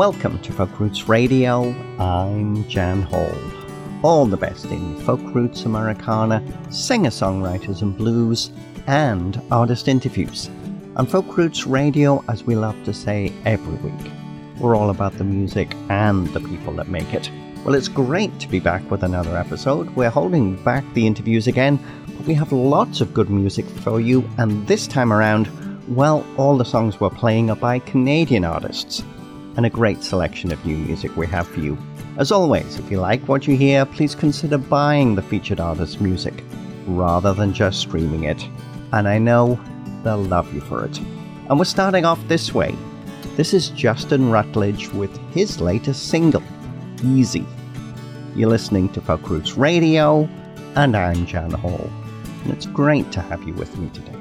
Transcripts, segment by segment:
Welcome to Folk Roots Radio. I'm Jan Hall. All the best in folk roots Americana, singer songwriters and blues, and artist interviews. On Folk Roots Radio, as we love to say every week, we're all about the music and the people that make it. Well, it's great to be back with another episode. We're holding back the interviews again, but we have lots of good music for you, and this time around, well, all the songs we're playing are by Canadian artists and a great selection of new music we have for you. As always, if you like what you hear, please consider buying the featured artist's music rather than just streaming it. And I know they'll love you for it. And we're starting off this way. This is Justin Rutledge with his latest single, Easy. You're listening to Folk Roots Radio, and I'm Jan Hall. And it's great to have you with me today.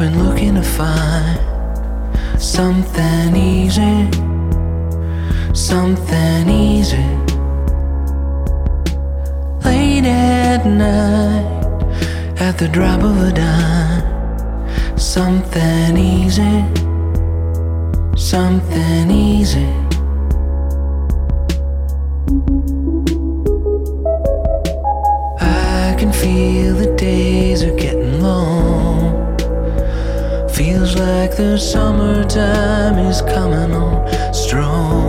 I've been looking to find something easy, something easy. Late at night, at the drop of a dime, something easy, something easy. like the summertime is coming on strong.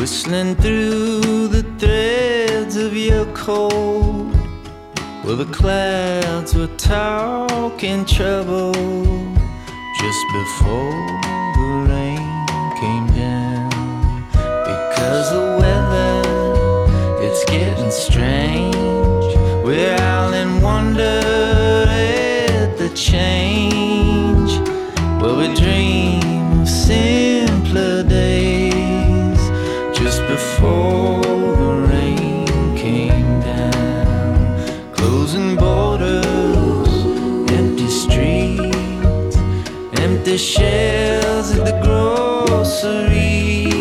Whistling through the threads of your coat. Well, the clouds were talking trouble just before the rain came down. Because the weather, it's getting strange. We're grocery.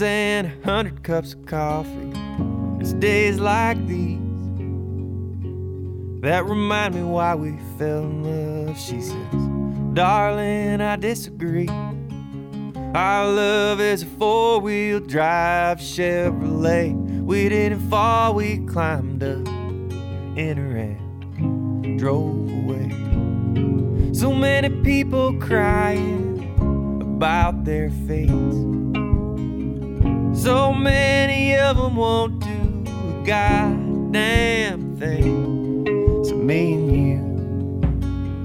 And a hundred cups of coffee. It's days like these that remind me why we fell in love. She says, Darling, I disagree. Our love is a four wheel drive Chevrolet. We didn't fall, we climbed up in her and drove away. So many people crying about their fates. So many of them won't do a goddamn thing. So me and you,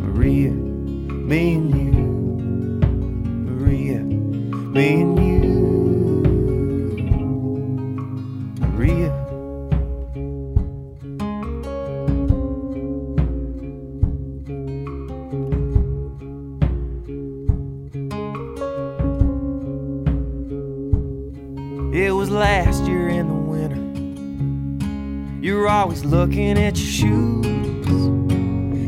Maria, me and you, Maria, me and you, always looking at your shoes.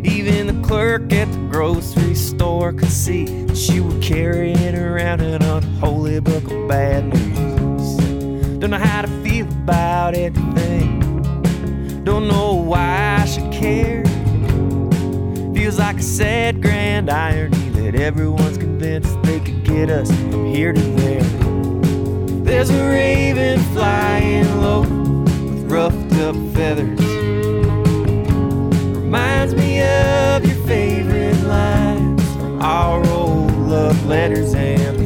Even the clerk at the grocery store could see that you were carrying around an unholy book of bad news. Don't know how to feel about anything. Don't know why I should care. Feels like a sad grand irony that everyone's convinced they could get us from here to there. There's a raven flying low with up feathers. Reminds me of your favorite lines from our old love letters and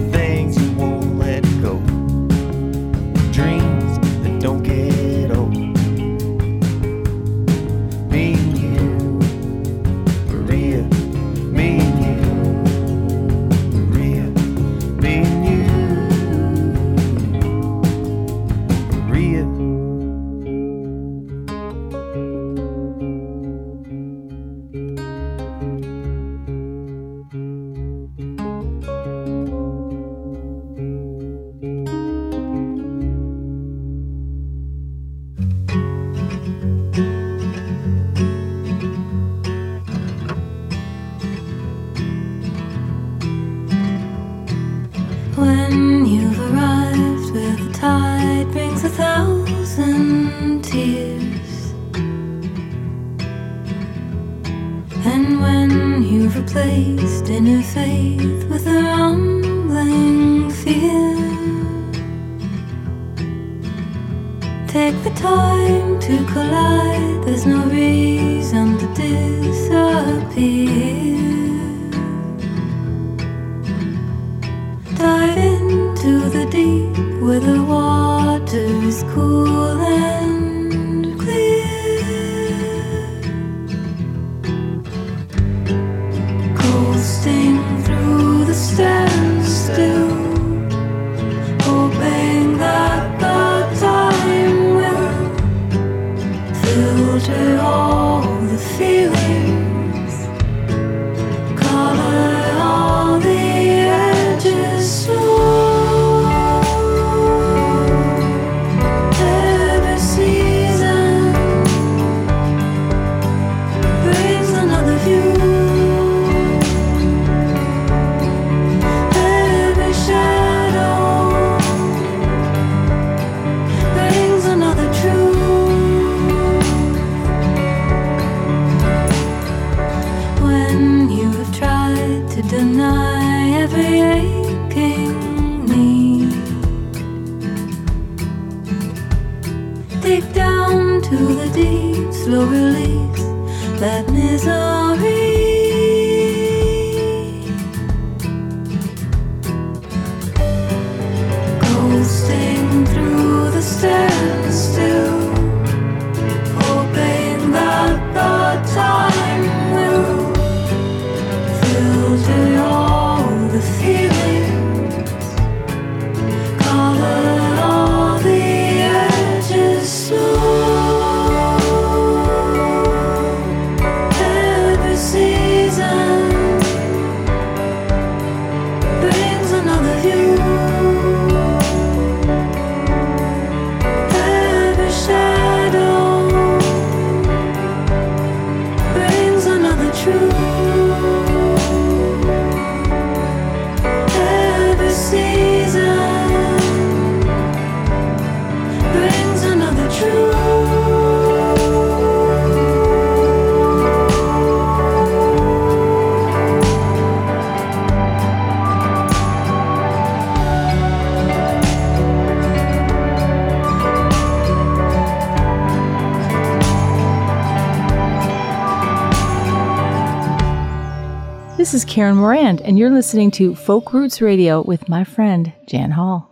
Karen Morand, and you're listening to Folk Roots Radio with my friend Jan Hall.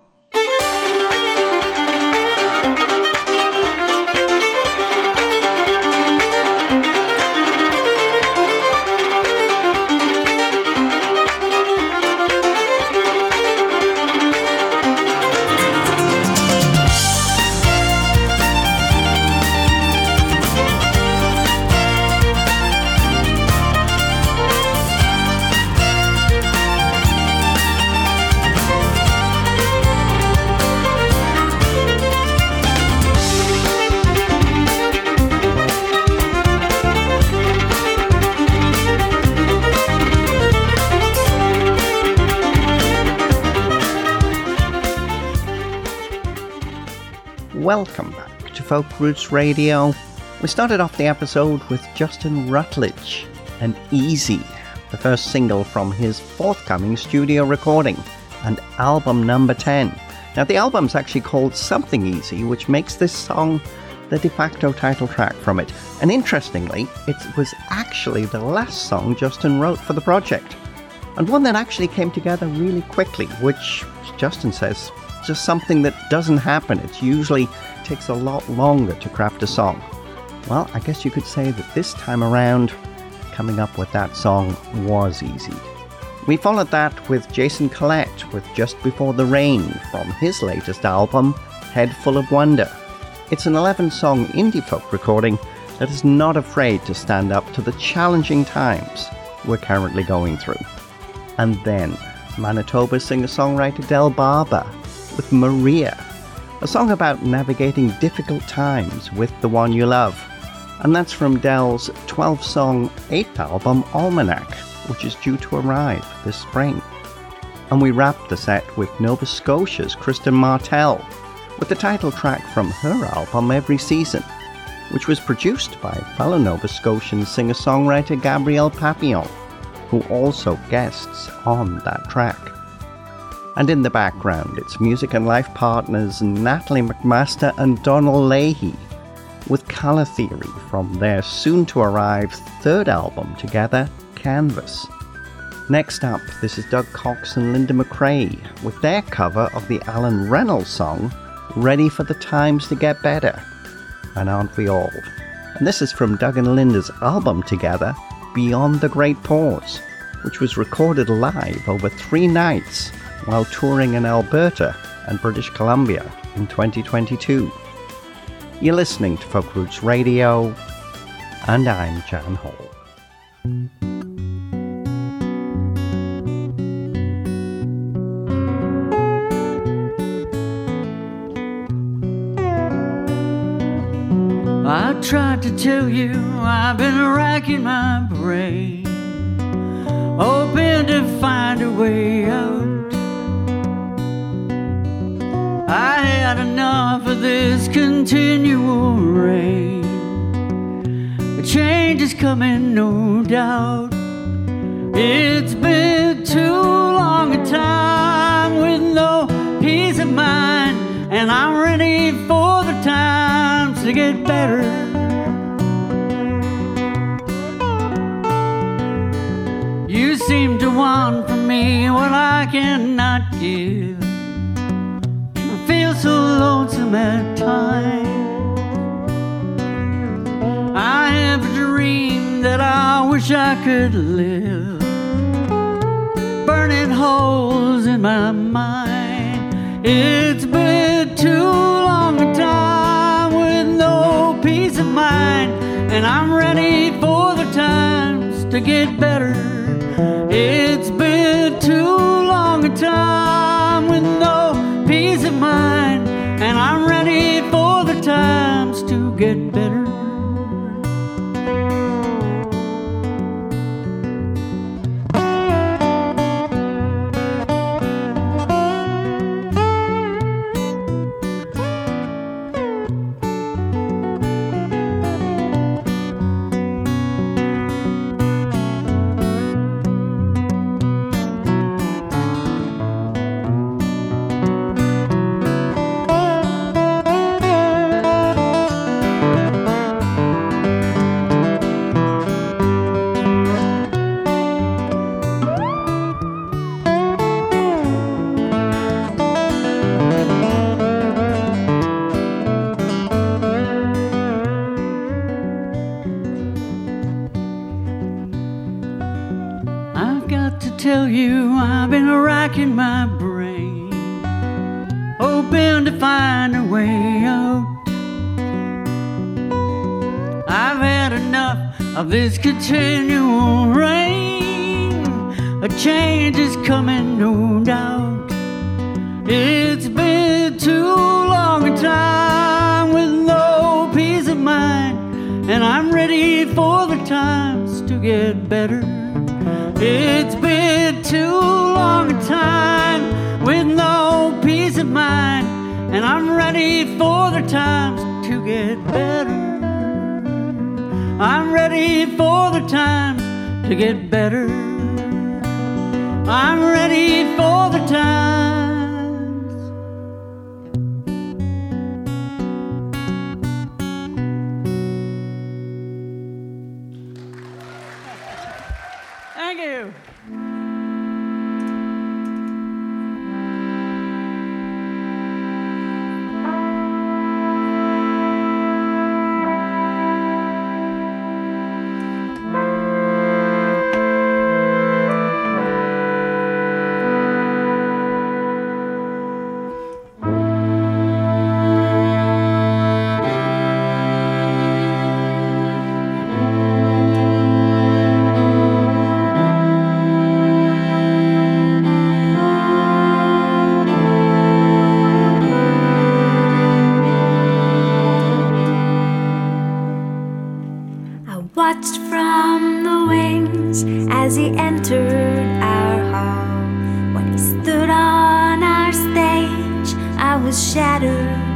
Welcome back to Folk Roots Radio. We started off the episode with Justin Rutledge and Easy, the first single from his forthcoming studio recording and album number 10. Now, the album's actually called Something Easy, which makes this song the de facto title track from it. And interestingly, it was actually the last song Justin wrote for the project, and one that actually came together really quickly, which Justin says just something that doesn't happen. It usually takes a lot longer to craft a song. Well, I guess you could say that this time around, coming up with that song was easy. We followed that with Jason Collett with Just Before the Rain from his latest album, Head Full of Wonder. It's an 11 song indie folk recording that is not afraid to stand up to the challenging times we're currently going through. And then Manitoba singer songwriter Del Barber with Maria, a song about navigating difficult times with the one you love. And that's from Del's 12 song 8th album Almanac, which is due to arrive this spring. And we wrapped the set with Nova Scotia's Kristen Martell with the title track from her album Every Season, which was produced by fellow Nova Scotian singer songwriter Gabrielle Papillon, who also guests on that track. And in the background, it's music and life partners Natalie MacMaster and Donnell Leahy with Colour Theory from their soon to arrive third album together, Canvas. Next up, this is Doug Cox and Linda McRae with their cover of the Allen Reynolds song, Ready for the Times to Get Better. And aren't we all? And this is from Doug and Linda's album together, Beyond the Great Pause, which was recorded live over three nights while touring in Alberta and British Columbia in 2022. You're listening to Folk Roots Radio, and I'm Jan Hall. I tried to tell you I've been racking my brain, hoping to find a way out. Had enough of this continual rain. A change is coming, no doubt. It's been too long a time with no peace of mind, and I'm ready for the times to get better. You seem to want from me what I cannot give. Times. I have a dream that I wish I could live. Burning holes in my mind. It's been too long a time with no peace of mind. And I'm ready for the times to get better. It's been too long a time with no peace of mind. I'm ready for the times to get tell you, I've been racking my brain, hoping to find a way out. I've had enough of this continual rain. A change is coming, no doubt. It's been too long a time with no peace of mind, and I'm ready for the times to get better. It's been too long a time with no peace of mind, and I'm ready for the times to get better. I'm ready for the times to get better. I'm ready for the times. I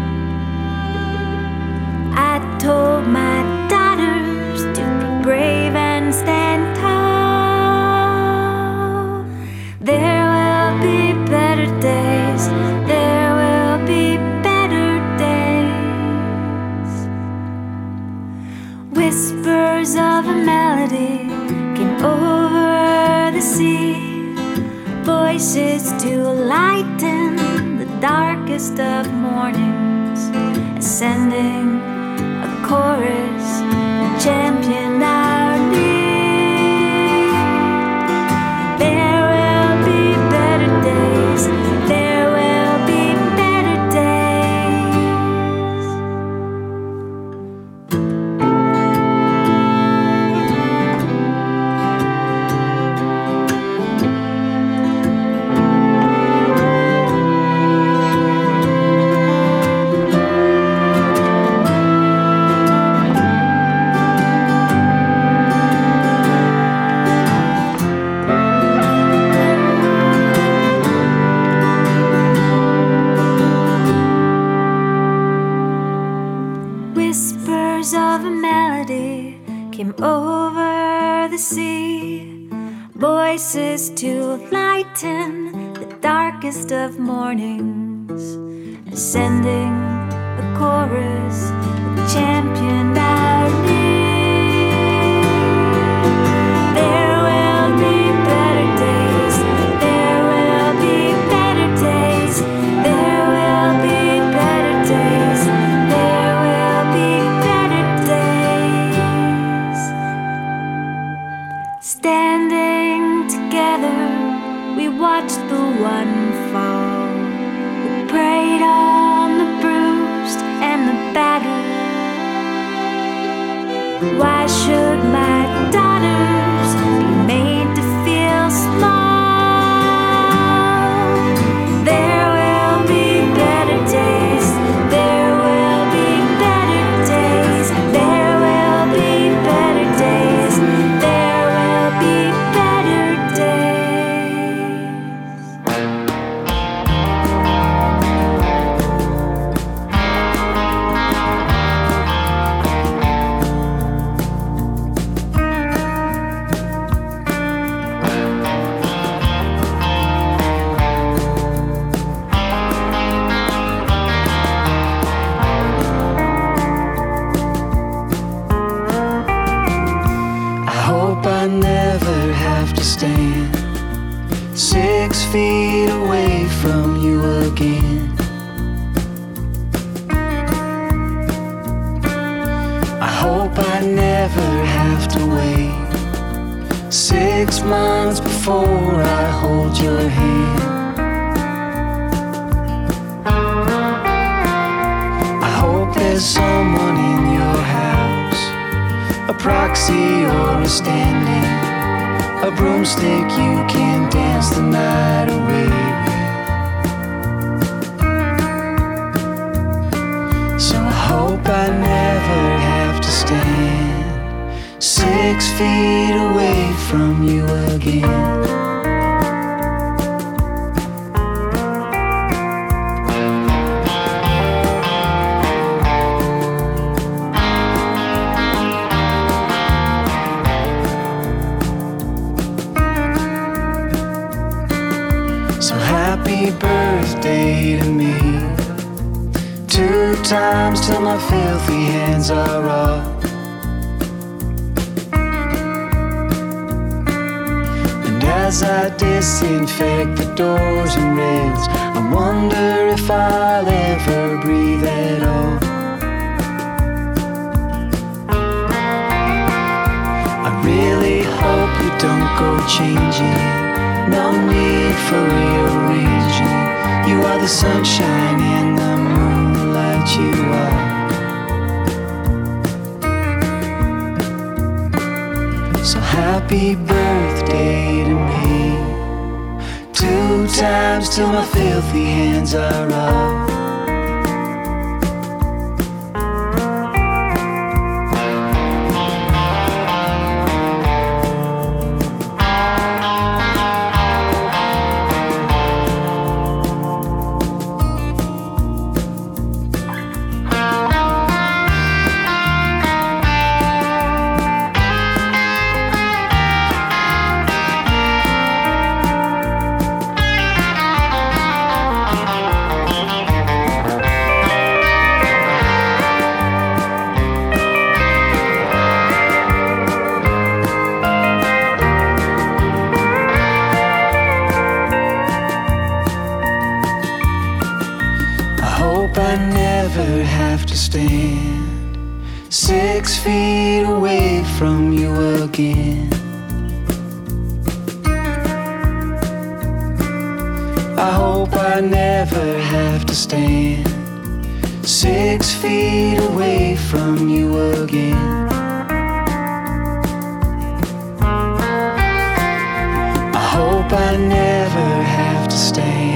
take the doors and rails. I wonder if I'll ever breathe at all. I really hope you don't go changing. No need for rearranging. You are the sunshine and the moonlight, you are. So happy birthday to me. Two times till my filthy hands are up. Never have to stand six feet away from you again. I hope I never have to stand six feet away from you again. I hope I never have to stand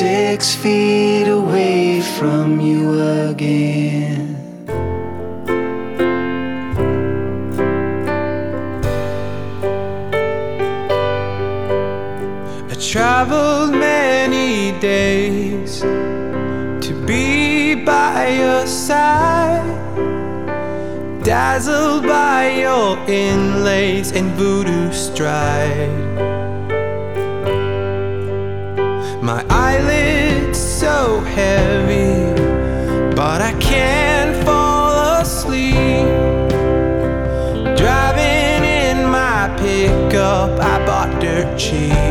six feet away from you again. I traveled many days to be by your side, dazzled by your inlays and voodoo stride. My eyelids so heavy, but I can't fall asleep. Driving in my pickup, I bought dirt cheap.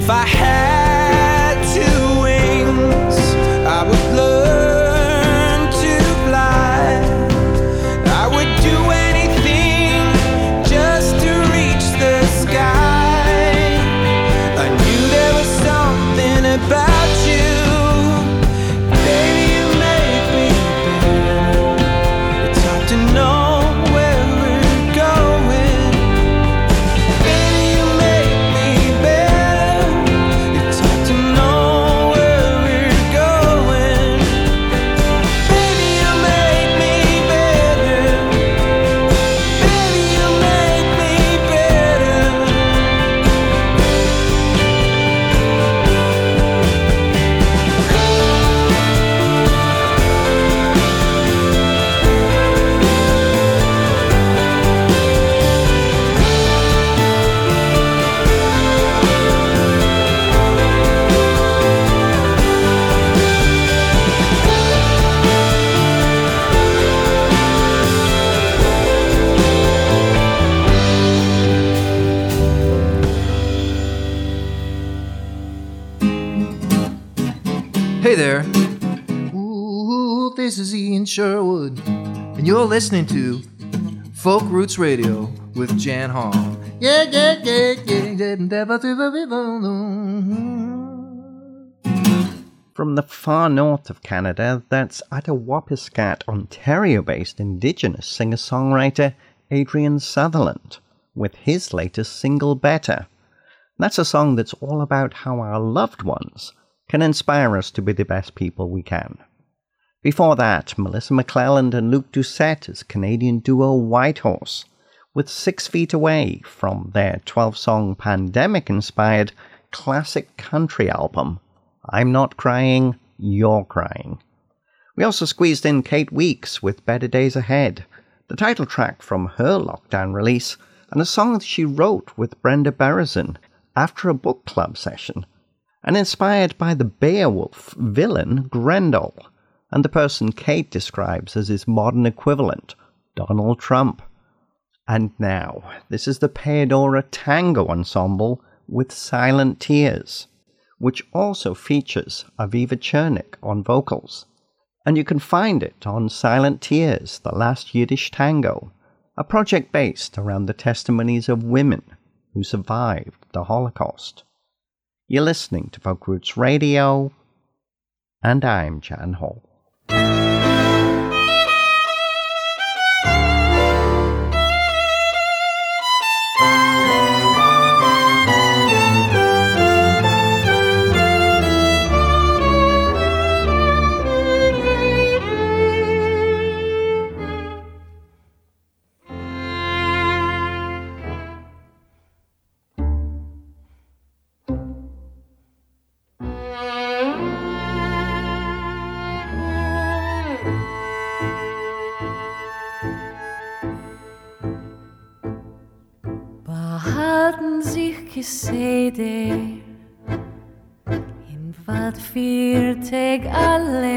If I and you're listening to Folk Roots Radio with Jan Hall. Yeah, yeah, yeah, yeah, yeah. From the far north of Canada, that's Attawapiskat, Ontario based Indigenous singer songwriter Adrian Sutherland with his latest single, Better. That's a song that's all about how our loved ones can inspire us to be the best people we can. Before that, Melissa McClelland and Luke Doucette as Canadian duo Whitehorse, with Six Feet Away from their 12 song pandemic inspired classic country album, I'm Not Crying, You're Crying. We also squeezed in Kate Weekes with Better Days Ahead, the title track from her lockdown release, and a song that she wrote with Brenda Berezin after a book club session, and inspired by the Beowulf villain Grendel, and the person Kate describes as his modern equivalent, Donald Trump. And now, this is the Payadora Tango Ensemble with Silent Tears, which also features Aviva Chernik on vocals. And you can find it on Silent Tears, The Last Yiddish Tango, a project based around the testimonies of women who survived the Holocaust. You're listening to Folk Roots Radio, and I'm Jan Hall. Thank you. che sede in wat vier teg alle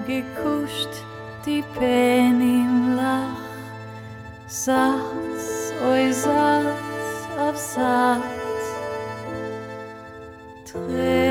opgekuscht die Penim lach. Satz, oi Satz, auf Satz. Tränen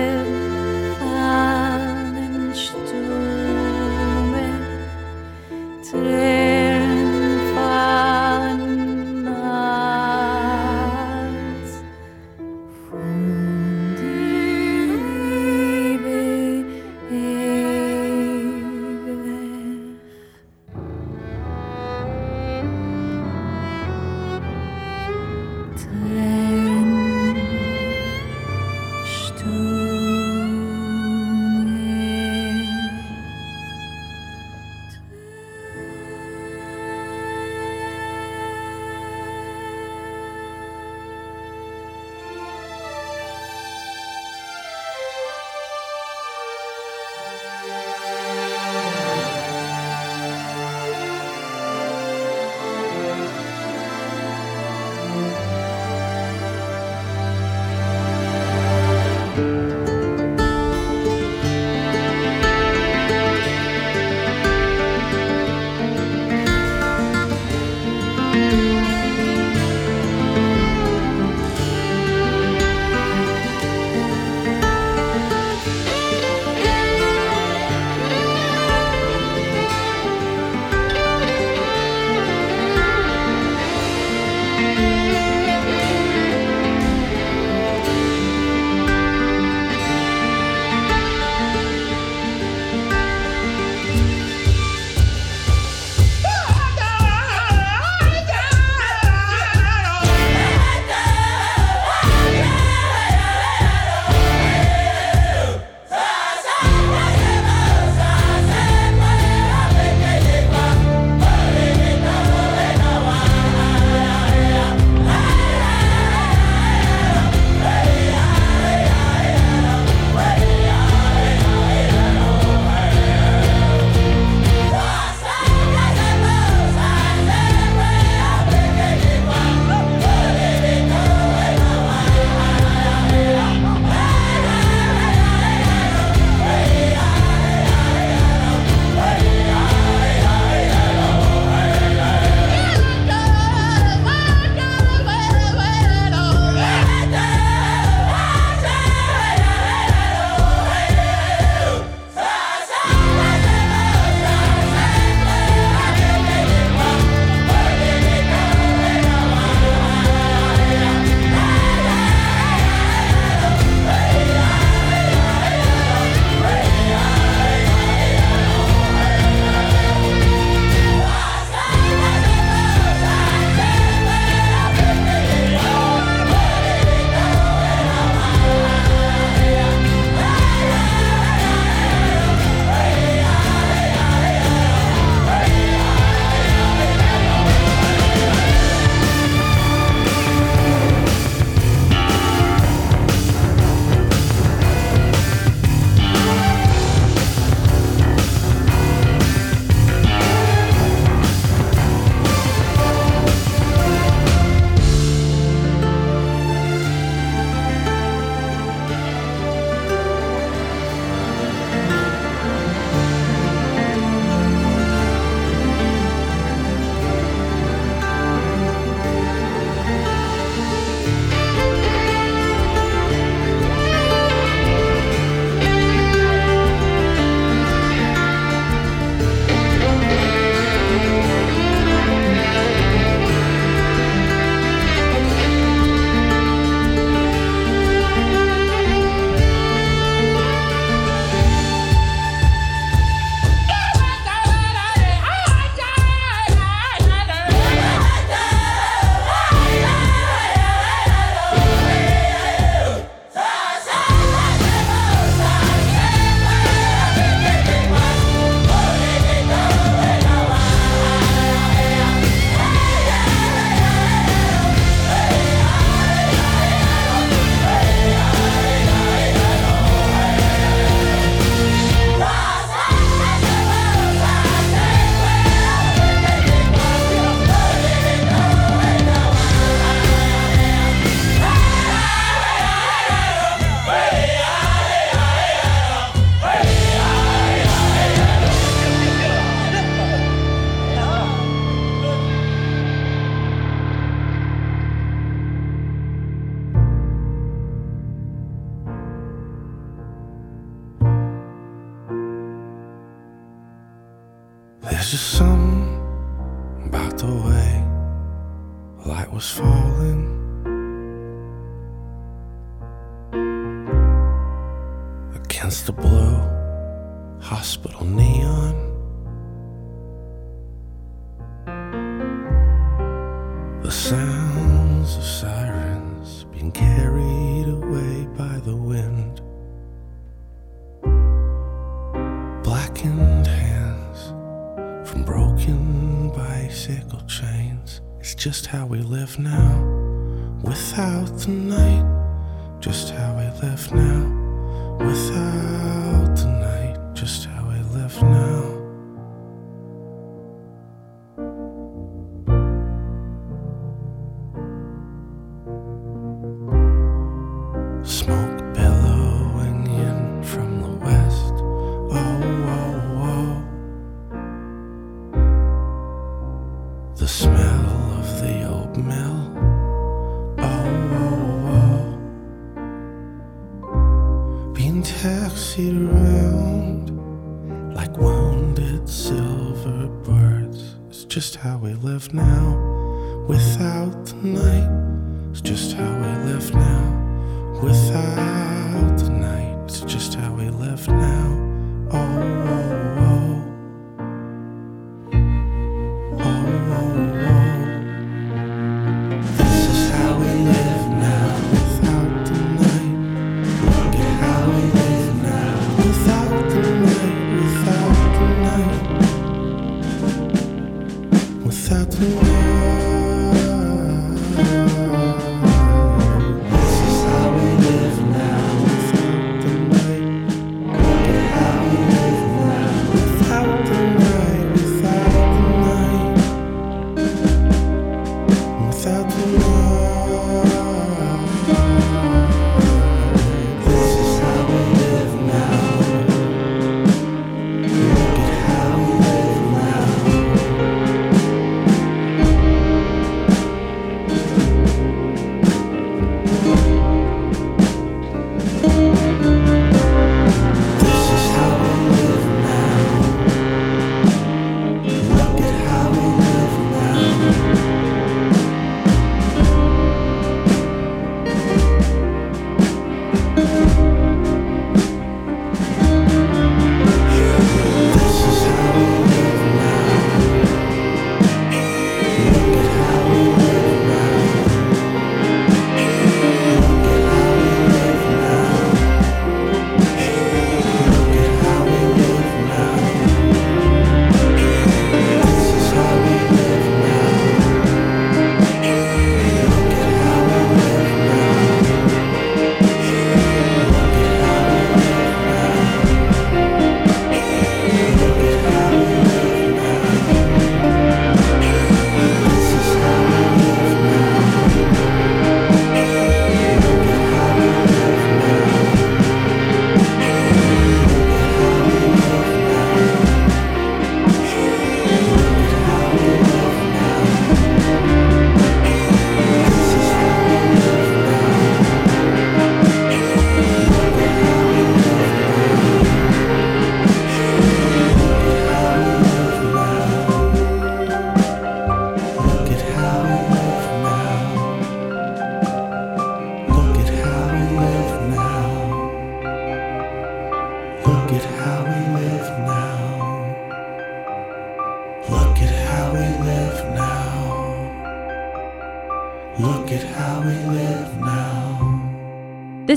now,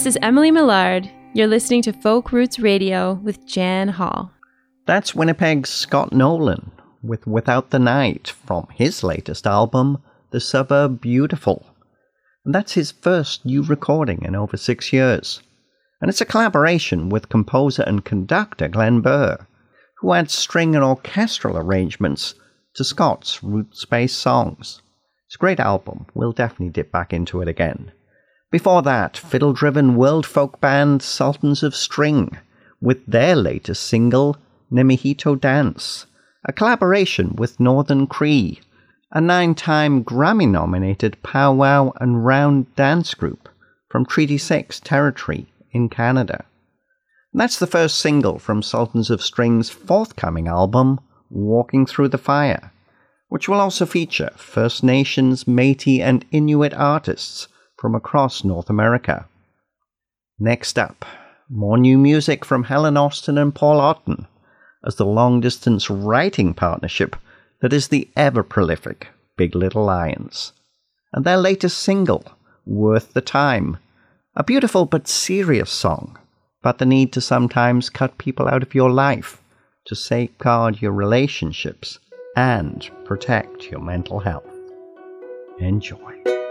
This is Emily Millard. You're listening to Folk Roots Radio with Jan Hall. That's Winnipeg's Scott Nolan with Without the Night from his latest album, The Suburb Beautiful. And that's his first new recording in over six years. And it's a collaboration with composer and conductor Glenn Buhr, who adds string and orchestral arrangements to Scott's roots based songs. It's a great album. We'll definitely dip back into it again. Before that, fiddle driven world folk band Sultans of String with their latest single, Nemihito Dance, a collaboration with Northern Cree, a nine time Grammy nominated powwow and round dance group from Treaty 6 territory in Canada. And that's the first single from Sultans of String's forthcoming album, Walking Through the Fire, which will also feature First Nations, Metis, and Inuit artists from across North America. Next up, more new music from Helen Austin and Paul Otten as the long distance writing partnership that is the ever prolific Big Little Lions. And their latest single, Worth the Time, a beautiful but serious song about the need to sometimes cut people out of your life to safeguard your relationships and protect your mental health. Enjoy.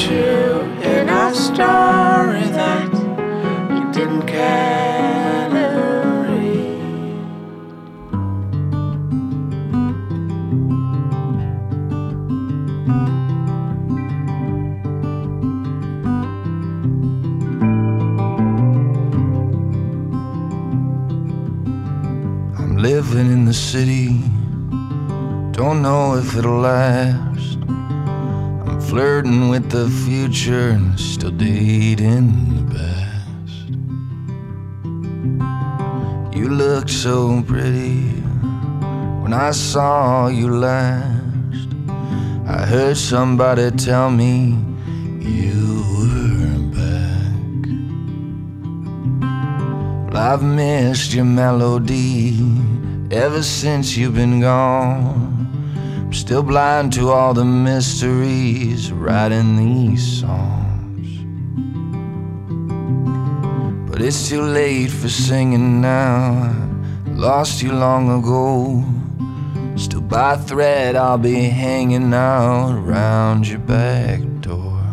Put you in a story that you didn't care to read. I'm living in the city, don't know if it'll last. Flirting with the future and still dating the past. You looked so pretty when I saw you last. I heard somebody tell me you were back. Well, I've missed your melody ever since you've been gone. Still blind to all the mysteries writing these songs. But it's too late for singing now. lost you long ago. Still by thread, I'll be hanging out around your back door.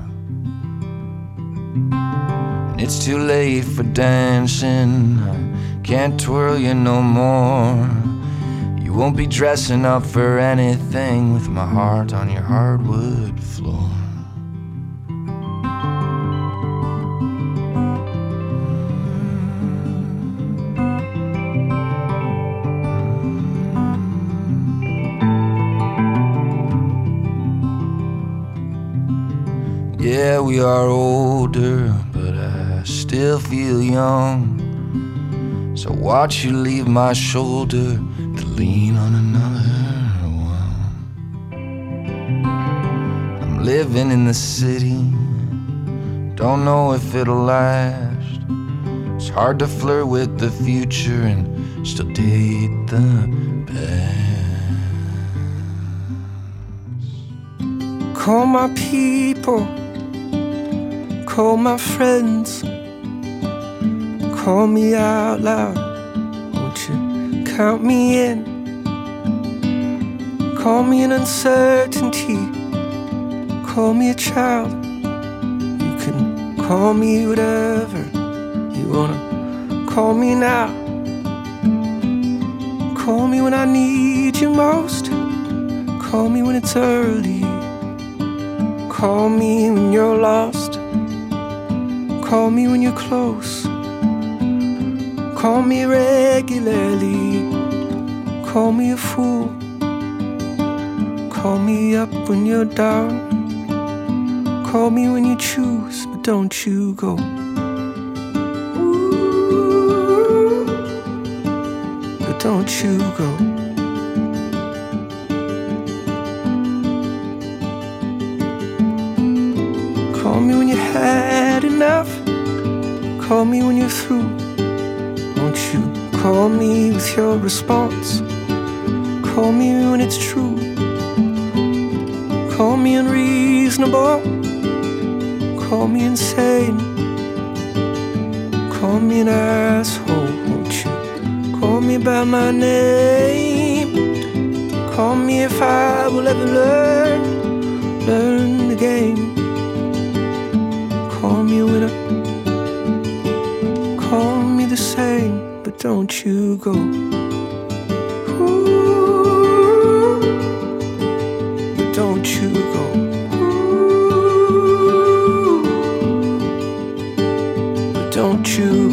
And it's too late for dancing, I can't twirl you no more. Won't be dressing up for anything with my heart on your hardwood floor. Yeah, we are older, but I still feel young. So watch you leave my shoulder lean on another one. I'm living in the city, don't know if it'll last. It's hard to flirt with the future and still date the past. Call my people, call my friends, call me out loud. Count me in? Call me an uncertainty, call me a child. You can call me whatever you wanna call me now. Call me when I need you most, call me when it's early. Call me when you're lost. Call me when you're close. Call me regularly. Call me a fool. Call me up when you're down. Call me when you choose, but don't you go. Ooh, but don't you go. Call me when you had enough. Call me when you're through. Won't you call me with your response? Call me when it's true. Call me unreasonable. Call me insane. Call me an asshole. Won't you call me by my name? Call me if I will ever learn, learn the game. Call me a winner. Call me the same, but don't you go. But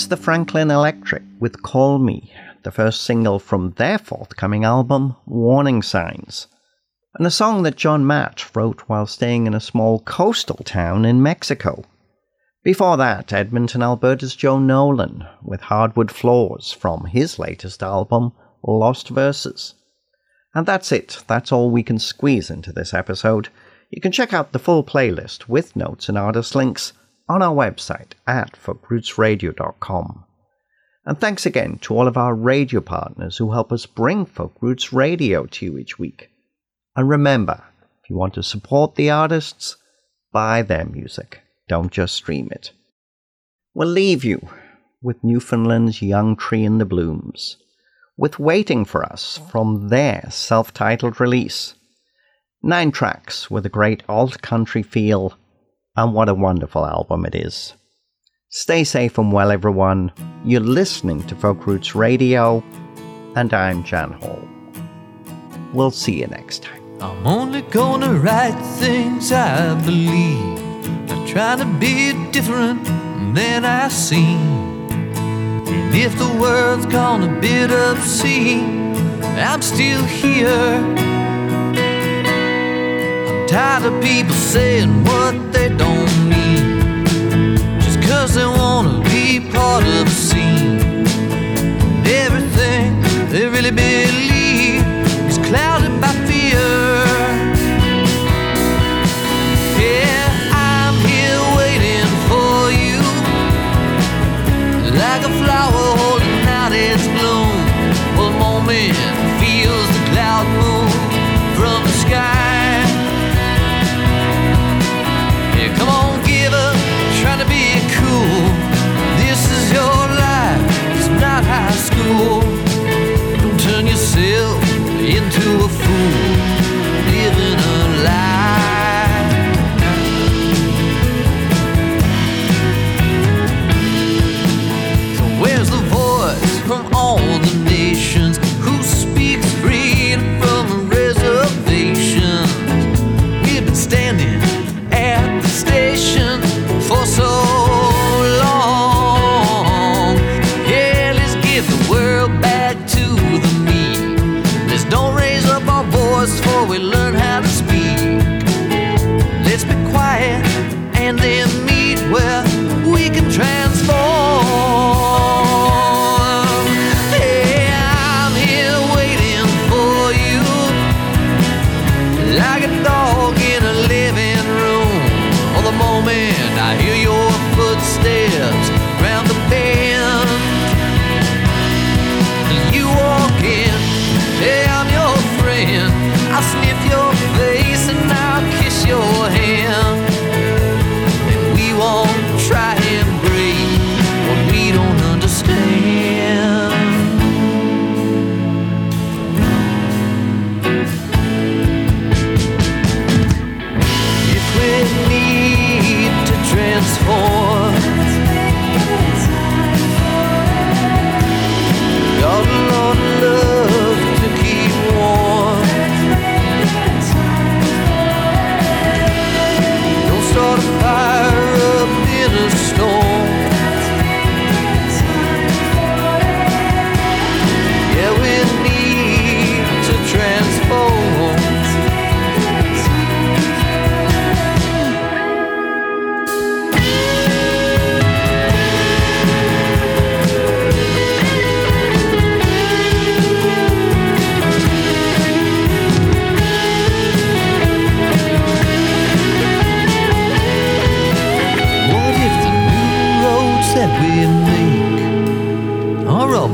That's the Franklin Electric with Call Me, the first single from their forthcoming album, Warning Signs, and a song that Jon Matte wrote while staying in a small coastal town in Mexico. Before that, Edmonton, Alberta's Joe Nolan with Hardwood Floors from his latest album, Lost Verses. And that's it. That's all we can squeeze into this episode. You can check out the full playlist with notes and artist links on our website at folkrootsradio.com. And thanks again to all of our radio partners who help us bring Folk Roots Radio to you each week. And remember, if you want to support the artists, buy their music. Don't just stream it. We'll leave you with Newfoundland's Youngtree in the Blooms, with Waiting for Us from their self titled release. Nine tracks with a great alt country feel, and what a wonderful album it is. Stay safe and well, everyone. You're listening to Folk Roots Radio, and I'm Jan Hall. We'll see you next time. I'm only gonna write things I believe. I'm try to be different than I seem. And if the world's gone a bit obscene, I'm still here. Tired of people saying what they don't mean just cause they wanna be part of the scene. And everything they really believe. fool. Don't turn yourself into a fool.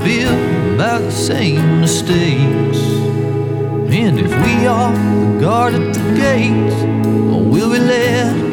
by the same mistakes. And if we are the guard at the gates, will we let